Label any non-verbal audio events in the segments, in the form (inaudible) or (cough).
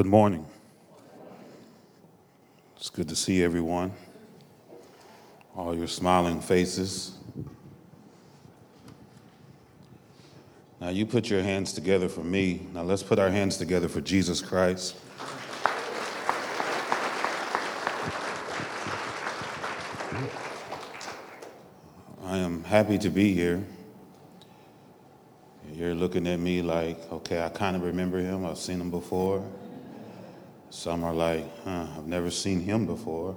good morning. It's good to see everyone, all your smiling faces. Now, you put your hands together for me. Now, let's put our hands together for Jesus Christ. I am happy to be here. You're looking at me like, okay, I kind of remember him. I've seen him before. Some are like, huh, I've never seen him before.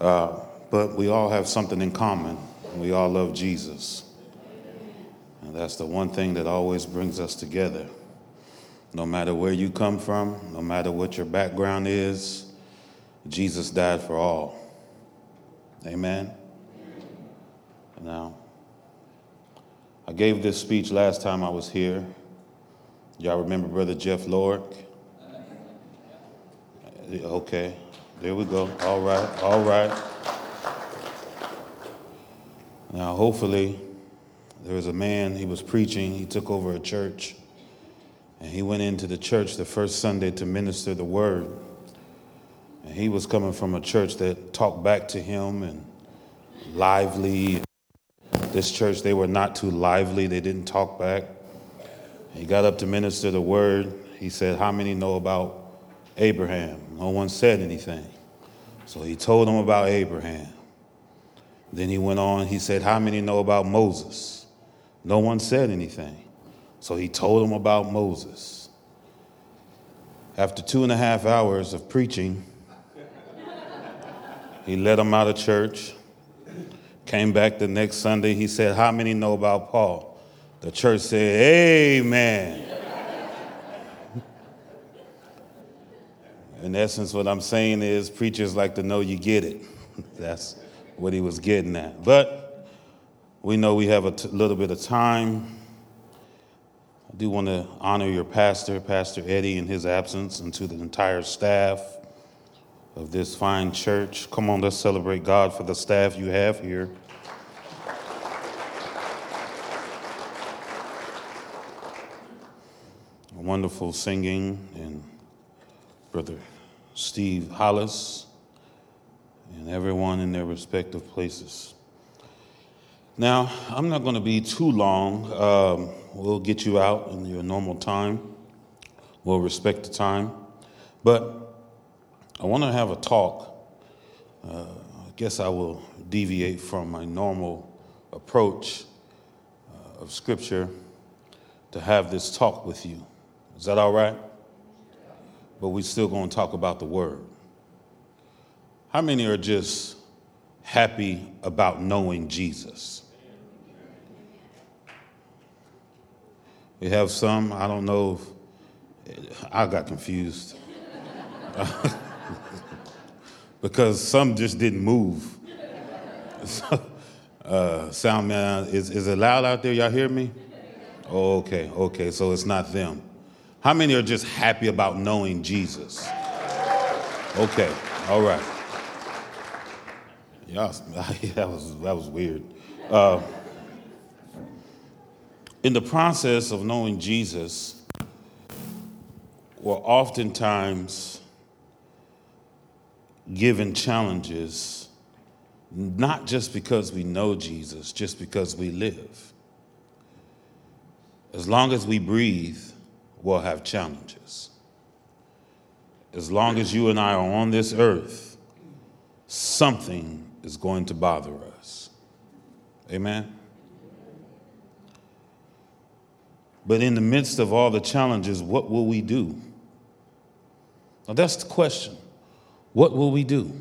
Uh, but we all have something in common. We all love Jesus. And that's the one thing that always brings us together. No matter where you come from, no matter what your background is, Jesus died for all. Amen. Now, I gave this speech last time I was here. Y'all remember Brother Jeff Lork? Okay, there we go. All right, all right. Now, hopefully, there was a man, he was preaching, he took over a church, and he went into the church the first Sunday to minister the word. And he was coming from a church that talked back to him and lively this church, they were not too lively. They didn't talk back. He got up to minister the word. He said, How many know about Abraham? No one said anything. So he told them about Abraham. Then he went on, he said, How many know about Moses? No one said anything. So he told them about Moses. After two and a half hours of preaching, he led them out of church. Came back the next Sunday, he said, How many know about Paul? The church said, Amen. In essence, what I'm saying is, preachers like to know you get it. (laughs) That's what he was getting at. But we know we have a t- little bit of time. I do want to honor your pastor, Pastor Eddie, in his absence, and to the entire staff of this fine church. Come on, let's celebrate God for the staff you have here. Wonderful singing, Brother Steve Hollis, and everyone in their respective places. Now, I'm not going to be too long. Um, we'll get you out in your normal time. We'll respect the time. But I want to have a talk. Uh, I guess I will deviate from my normal approach uh, of Scripture to have this talk with you. Is that all right? But we're still going to talk about the Word. How many are just happy about knowing Jesus? We have some, I don't know if I got confused. (laughs) because some just didn't move. (laughs) uh, sound man, is, is it loud out there? Y'all hear me? Oh, okay, okay, so it's not them. How many are just happy about knowing Jesus? Okay, all right. Y'all, (laughs) that was, that was weird. Uh, in the process of knowing Jesus, we're oftentimes given challenges, not just because we know Jesus, just because we live. As long as we breathe, we'll have challenges. As long as you and I are on this earth, something is going to bother us. Amen? But in the midst of all the challenges, what will we do? Now, that's the question. What will we do?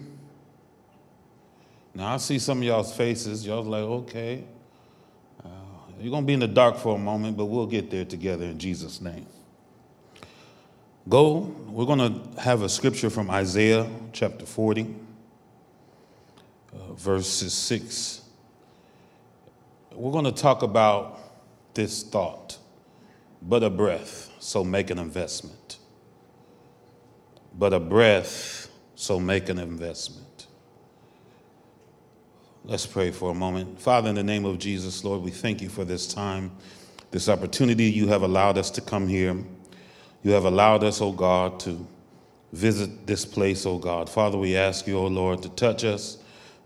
Now, I see some of y'all's faces. Y'all's like, okay, uh, you're going to be in the dark for a moment, but we'll get there together in Jesus' name. Go, we're going to have a scripture from Isaiah chapter 40, uh, verses 6. We're going to talk about this thought, but a breath, so make an investment. But a breath, so make an investment. Let's pray for a moment. Father, in the name of Jesus, Lord, we thank you for this time, this opportunity you have allowed us to come here. You have allowed us, O God, to visit this place, O God. Father, we ask you, O Lord, to touch us,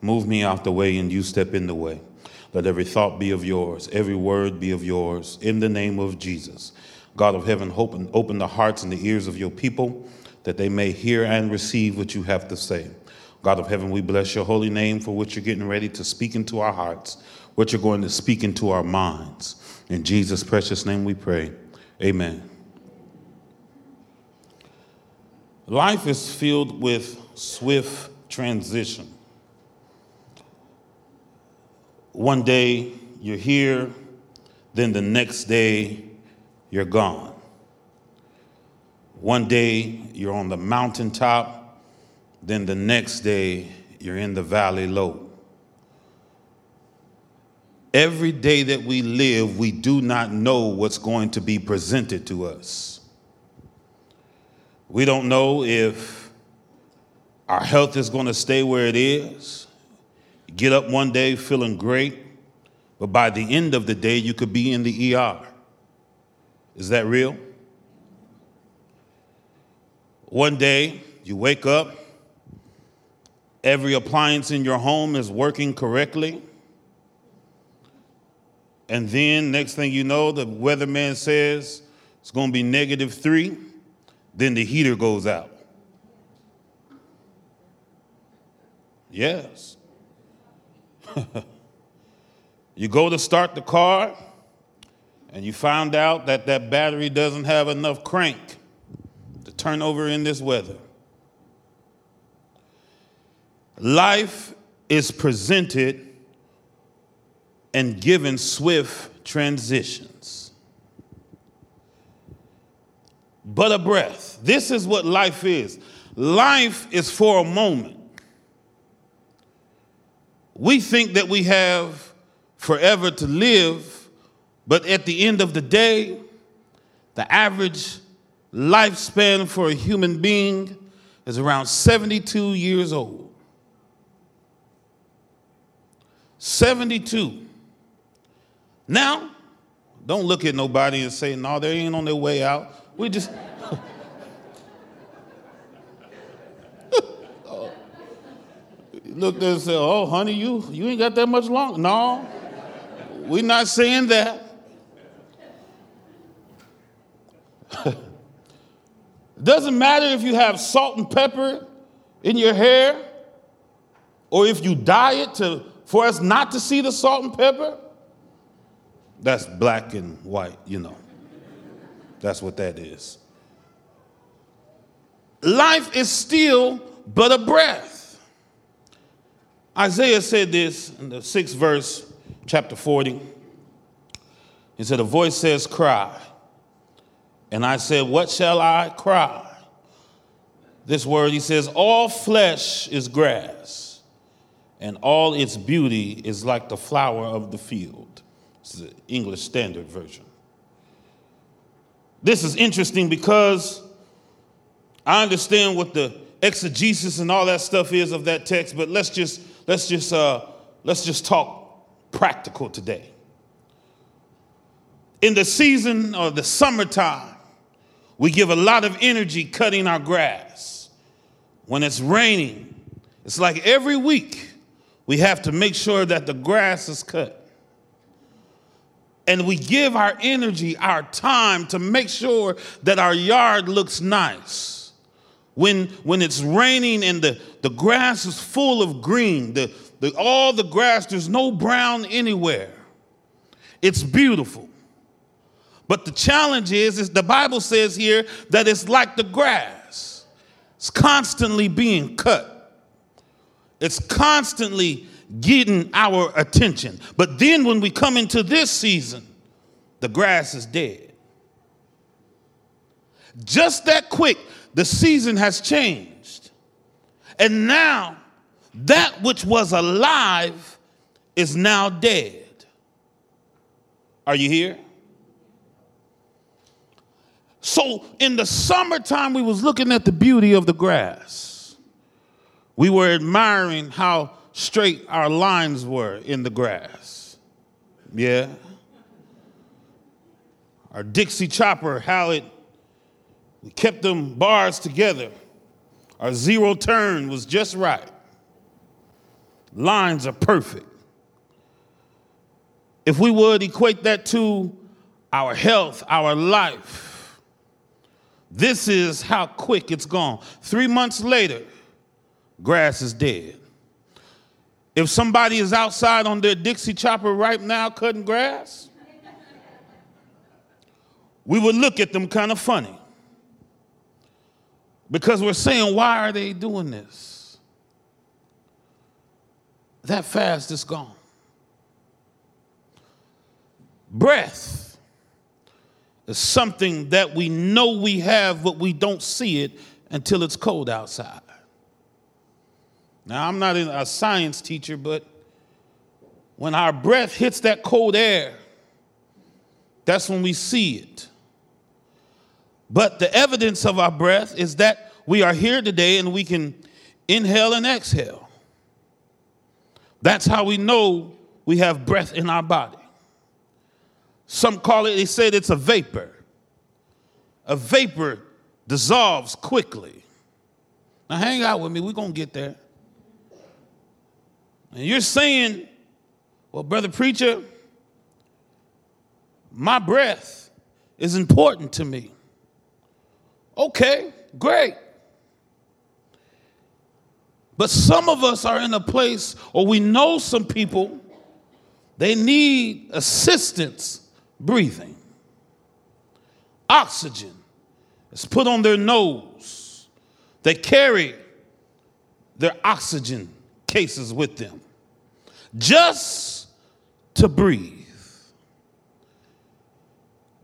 move me out the way, and you step in the way. Let every thought be of yours, every word be of yours, in the name of Jesus. God of heaven, open, open the hearts and the ears of your people that they may hear and receive what you have to say. God of heaven, we bless your holy name for what you're getting ready to speak into our hearts, what you're going to speak into our minds. In Jesus' precious name we pray. Amen. Life is filled with swift transition. One day you're here, then the next day you're gone. One day you're on the mountaintop, then the next day you're in the valley low. Every day that we live, we do not know what's going to be presented to us. We don't know if our health is going to stay where it is. get up one day feeling great, but by the end of the day, you could be in the ER. Is that real? One day, you wake up, every appliance in your home is working correctly. And then, next thing you know, the weatherman says it's going to be negative three. Then the heater goes out. Yes. (laughs) you go to start the car, and you find out that that battery doesn't have enough crank to turn over in this weather. Life is presented and given swift transitions. But a breath. This is what life is. Life is for a moment. We think that we have forever to live, but at the end of the day, the average lifespan for a human being is around 72 years old. 72. Now, don't look at nobody and say, no, they ain't on their way out. We just. (laughs) look there and say, oh, honey, you, you ain't got that much longer. No, we're not saying that. It (laughs) doesn't matter if you have salt and pepper in your hair or if you dye it to, for us not to see the salt and pepper. That's black and white, you know. That's what that is. Life is still but a breath. Isaiah said this in the sixth verse, chapter 40. He said, A voice says, Cry. And I said, What shall I cry? This word, he says, All flesh is grass, and all its beauty is like the flower of the field. This is the English Standard Version. This is interesting because I understand what the exegesis and all that stuff is of that text, but let's just let's just uh, let's just talk practical today. In the season of the summertime, we give a lot of energy cutting our grass. When it's raining, it's like every week we have to make sure that the grass is cut and we give our energy, our time to make sure that our yard looks nice. When, when it's raining and the, the grass is full of green, the, the, all the grass, there's no brown anywhere. It's beautiful. But the challenge is, is the Bible says here that it's like the grass. It's constantly being cut. It's constantly getting our attention. But then when we come into this season, the grass is dead. Just that quick, the season has changed. And now, that which was alive is now dead. Are you here? So in the summertime, we was looking at the beauty of the grass. We were admiring how straight our lines were in the grass. Yeah. Our Dixie chopper, how it We kept them bars together. Our zero turn was just right. Lines are perfect. If we would equate that to our health, our life, this is how quick it's gone. Three months later, grass is dead. If somebody is outside on their Dixie chopper right now cutting grass, we would look at them kind of funny. Because we're saying, why are they doing this? That fast is gone. Breath is something that we know we have, but we don't see it until it's cold outside. Now, I'm not a science teacher, but when our breath hits that cold air, that's when we see it. But the evidence of our breath is that we are here today and we can inhale and exhale. That's how we know we have breath in our body. Some call it, they said it's a vapor. A vapor dissolves quickly. Now, hang out with me, we're going to get there. And you're saying, well, brother preacher, my breath is important to me. Okay, great. But some of us are in a place, or we know some people, they need assistance breathing. Oxygen is put on their nose. They carry their oxygen cases with them just to breathe.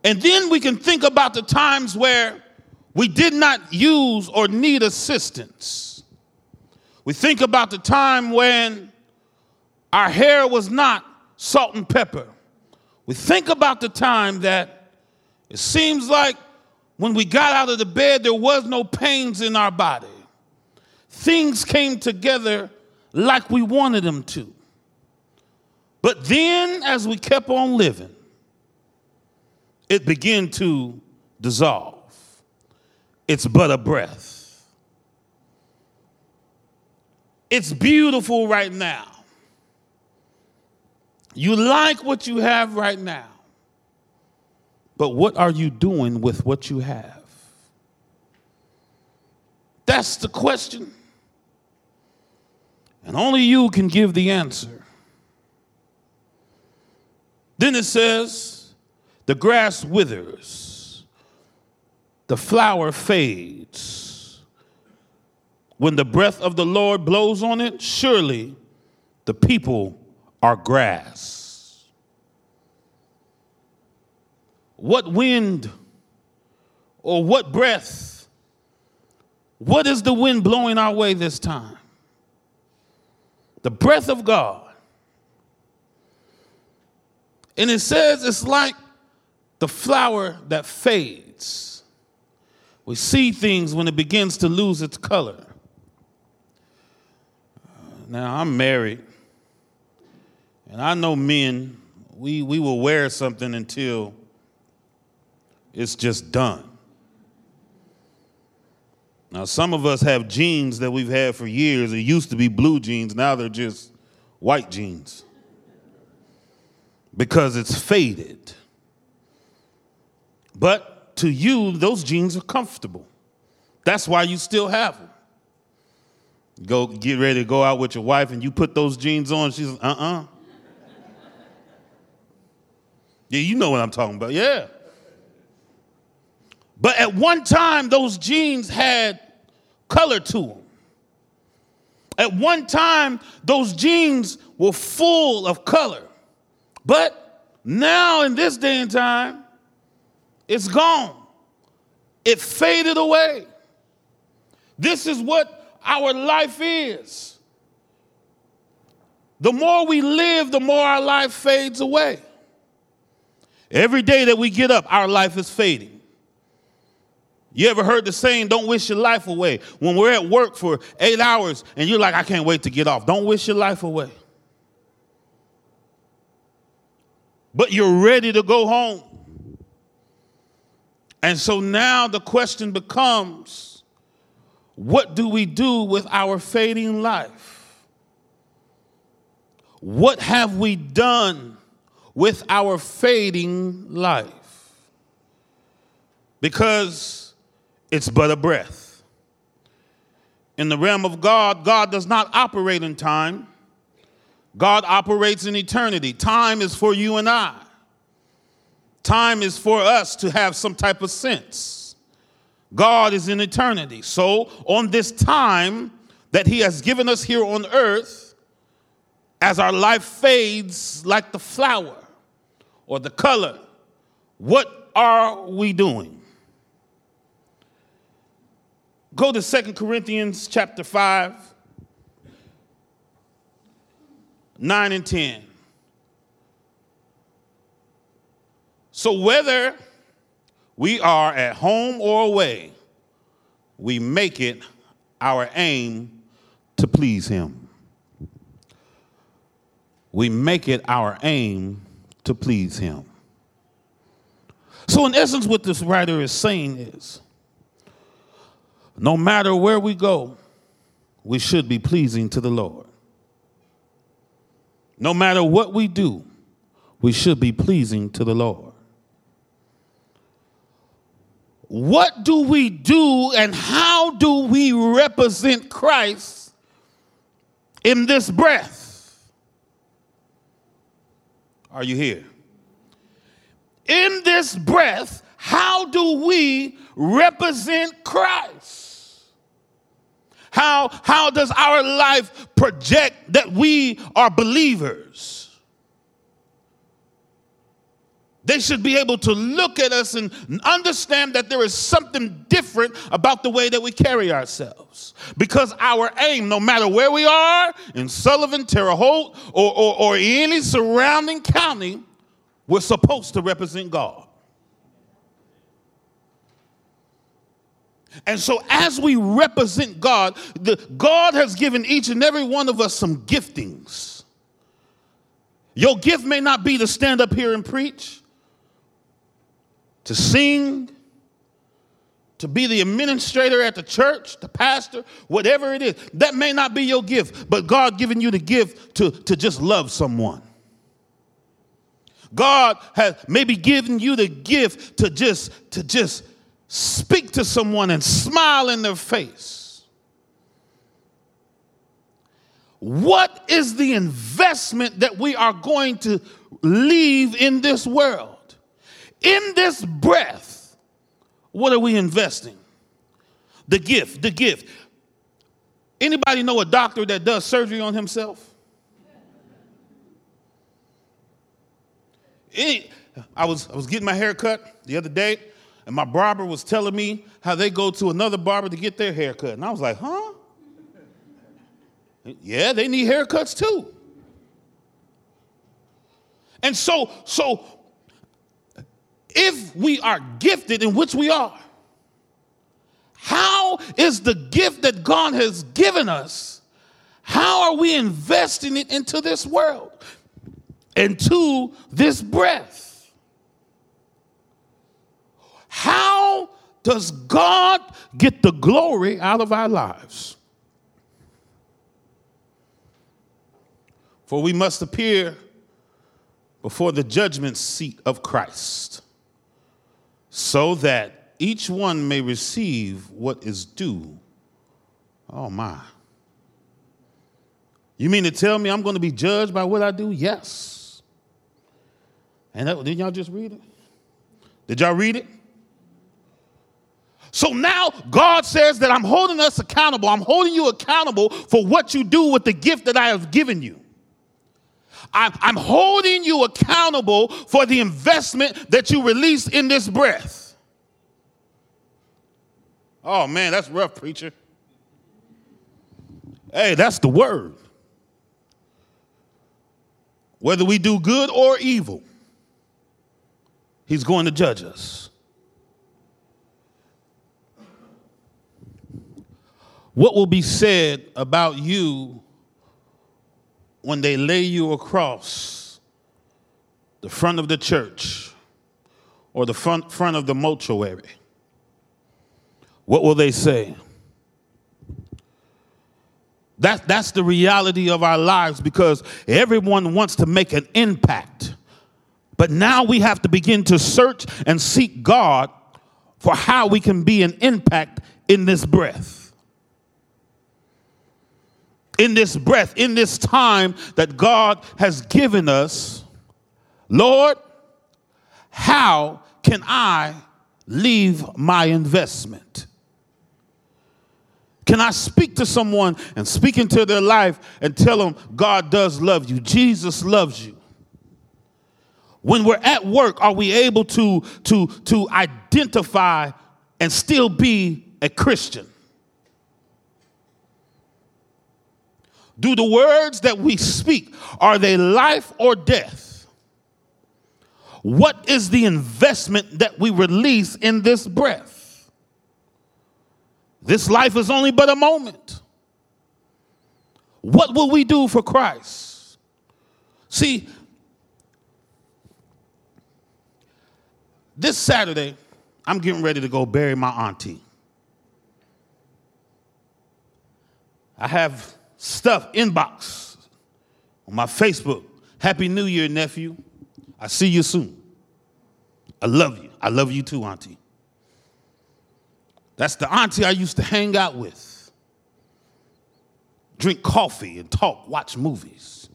And then we can think about the times where we did not use or need assistance. We think about the time when our hair was not salt and pepper. We think about the time that it seems like when we got out of the bed, there was no pains in our body. Things came together like we wanted them to. But then, as we kept on living, it began to dissolve. It's but a breath. It's beautiful right now. You like what you have right now. But what are you doing with what you have? That's the question. And only you can give the answer. Then it says, the grass withers the flower fades. When the breath of the Lord blows on it, surely the people are grass. What wind or what breath? What is the wind blowing our way this time? The breath of God. And it says it's like the flower that fades. We see things when it begins to lose its color. Now, I'm married, and I know men, we, we will wear something until it's just done. Now, some of us have jeans that we've had for years. It used to be blue jeans, now they're just white jeans because it's faded. But to you, those jeans are comfortable. That's why you still have them. Go get ready to go out with your wife and you put those jeans on. She's uh uh-uh. uh. Yeah, you know what I'm talking about. Yeah. But at one time, those jeans had color to them. At one time, those jeans were full of color. But now, in this day and time, it's gone. It faded away. This is what our life is. The more we live, the more our life fades away. Every day that we get up, our life is fading. You ever heard the saying, don't wish your life away? When we're at work for eight hours and you're like, I can't wait to get off. Don't wish your life away. But you're ready to go home And so now the question becomes what do we do with our fading life? What have we done with our fading life? Because it's but a breath. In the realm of God, God does not operate in time. God operates in eternity. Time is for you and I. Time is for us to have some type of sense. God is in eternity. So, on this time that He has given us here on earth, as our life fades like the flower or the color, what are we doing? Go to Second Corinthians chapter 5, 9 and 10. So whether we are at home or away, we make it our aim to please Him. We make it our aim to please Him. So, in essence, what this writer is saying is no matter where we go, we should be pleasing to the Lord. No matter what we do, we should be pleasing to the Lord. What do we do and how do we represent Christ in this breath? Are you here? In this breath, how do we represent Christ? How, how does our life project that we are believers? They should be able to look at us and understand that there is something different about the way that we carry ourselves. Because our aim, no matter where we are, in Sullivan, Terre Haute, or, or, or any surrounding county, we're supposed to represent God. And so, as we represent God, the, God has given each and every one of us some giftings. Your gift may not be to stand up here and preach, to sing, to be the administrator at the church, the pastor, whatever it is. That may not be your gift, but God given you the gift to, to just love someone. God has maybe given you the gift to just to just speak to someone and smile in their face. What is the investment that we are going to leave in this world? In this breath, what are we investing? The gift, the gift. Anybody know a doctor that does surgery on himself? Any, I was I was getting my hair cut the other day and my barber was telling me how they go to another barber to get their hair cut. And I was like, huh? Yeah, they need haircuts too. And so, so if we are gifted, in which we are, how is the gift that God has given us? How are we investing it into this world, into this breath? How does God get the glory out of our lives? For we must appear before the judgment seat of Christ, so that each one may receive what is due. Oh, my. You mean to tell me I'm going to be judged by what I do? Yes. And that, did y'all just read it? Did y'all read it? So now God says that I'm holding us accountable. I'm holding you accountable for what you do with the gift that I have given you. I'm, I'm holding you accountable for the investment that you release in this breath. Oh man, that's rough, preacher. Hey, that's the word. Whether we do good or evil, He's going to judge us. What will be said about you when they lay you across the front of the church or the front, front of the mortuary, what will they say? That, that's the reality of our lives because everyone wants to make an impact. But now we have to begin to search and seek God for how we can be an impact in this breath. In this breath, in this time that God has given us, Lord, how can I leave my investment? Can I speak to someone and speak into their life and tell them God does love you? Jesus loves you. When we're at work, are we able to, to, to identify and still be a Christian? Do the words that we speak, are they life or death? What is the investment that we release in this breath? This life is only but a moment. What will we do for Christ? See, This Saturday, I'm getting ready to go bury my auntie. I have stuff inbox on my Facebook. Happy New Year, nephew. I see you soon. I love you. I love you too, auntie. That's the auntie I used to hang out with, drink coffee and talk, watch movies.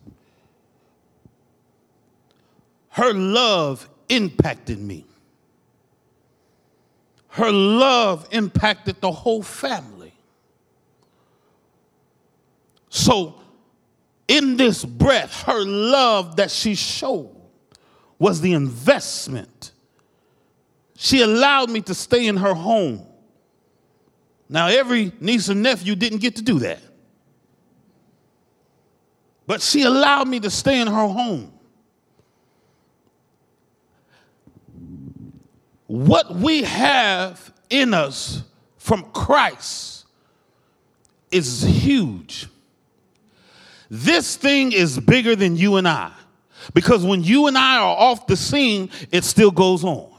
Her love impacted me her love impacted the whole family. So, in this breath, her love that she showed was the investment. She allowed me to stay in her home. Now, every niece and nephew didn't get to do that. But she allowed me to stay in her home. what we have in us from Christ is huge. This thing is bigger than you and I. Because when you and I are off the scene, it still goes on.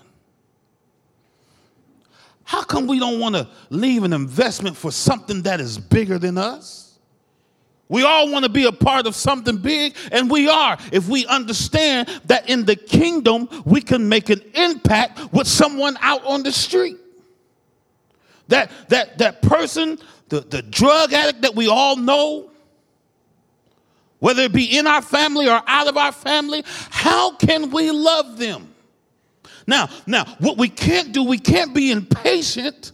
How come we don't want to leave an investment for something that is bigger than us? We all want to be a part of something big, and we are if we understand that in the kingdom we can make an impact with someone out on the street. That that that person, the, the drug addict that we all know, whether it be in our family or out of our family, how can we love them? Now, now, what we can't do, we can't be impatient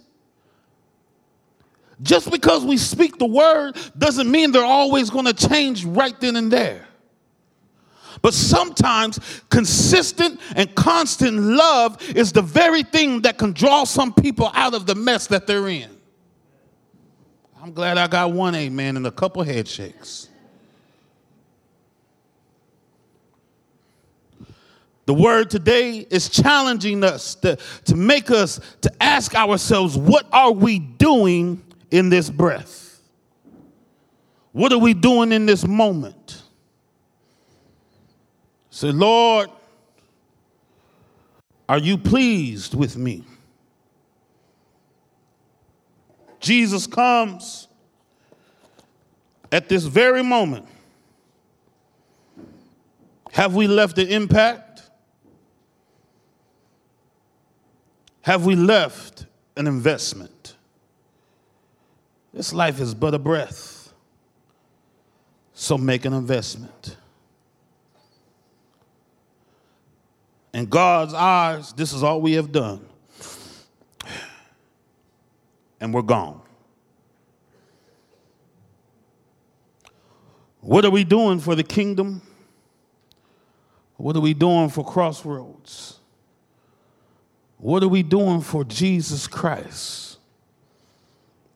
just because we speak the word doesn't mean they're always going to change right then and there. But sometimes consistent and constant love is the very thing that can draw some people out of the mess that they're in. I'm glad I got one amen and a couple head shakes. The word today is challenging us to, to make us to ask ourselves, what are we doing in this breath? What are we doing in this moment? Say, Lord, are you pleased with me? Jesus comes at this very moment. Have we left an impact? Have we left an investment? This life is but a breath. So make an investment. In God's eyes, this is all we have done. And we're gone. What are we doing for the kingdom? What are we doing for Crossroads? What are we doing for Jesus Christ?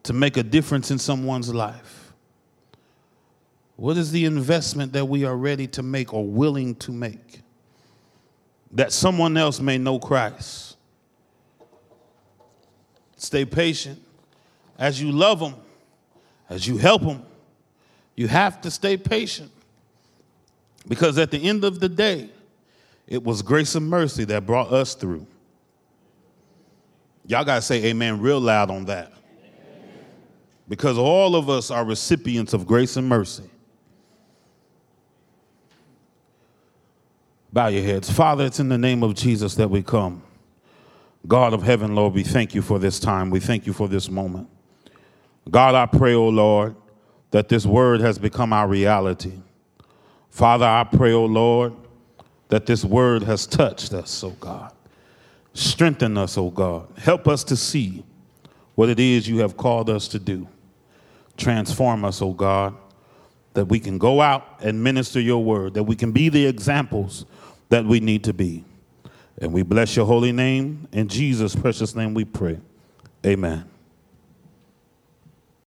to make a difference in someone's life? What is the investment that we are ready to make or willing to make? That someone else may know Christ. Stay patient. As you love them, as you help them, you have to stay patient. Because at the end of the day, it was grace and mercy that brought us through. Y'all got to say amen real loud on that. Because all of us are recipients of grace and mercy. Bow your heads. Father, it's in the name of Jesus that we come. God of heaven, Lord, we thank you for this time. We thank you for this moment. God, I pray, O oh Lord, that this word has become our reality. Father, I pray, O oh Lord, that this word has touched us, O oh God. Strengthen us, O God. Help us to see what it is you have called us to do. Transform us, O God, that we can go out and minister your word, that we can be the examples that we need to be. And we bless your holy name. In Jesus' precious name we pray. Amen.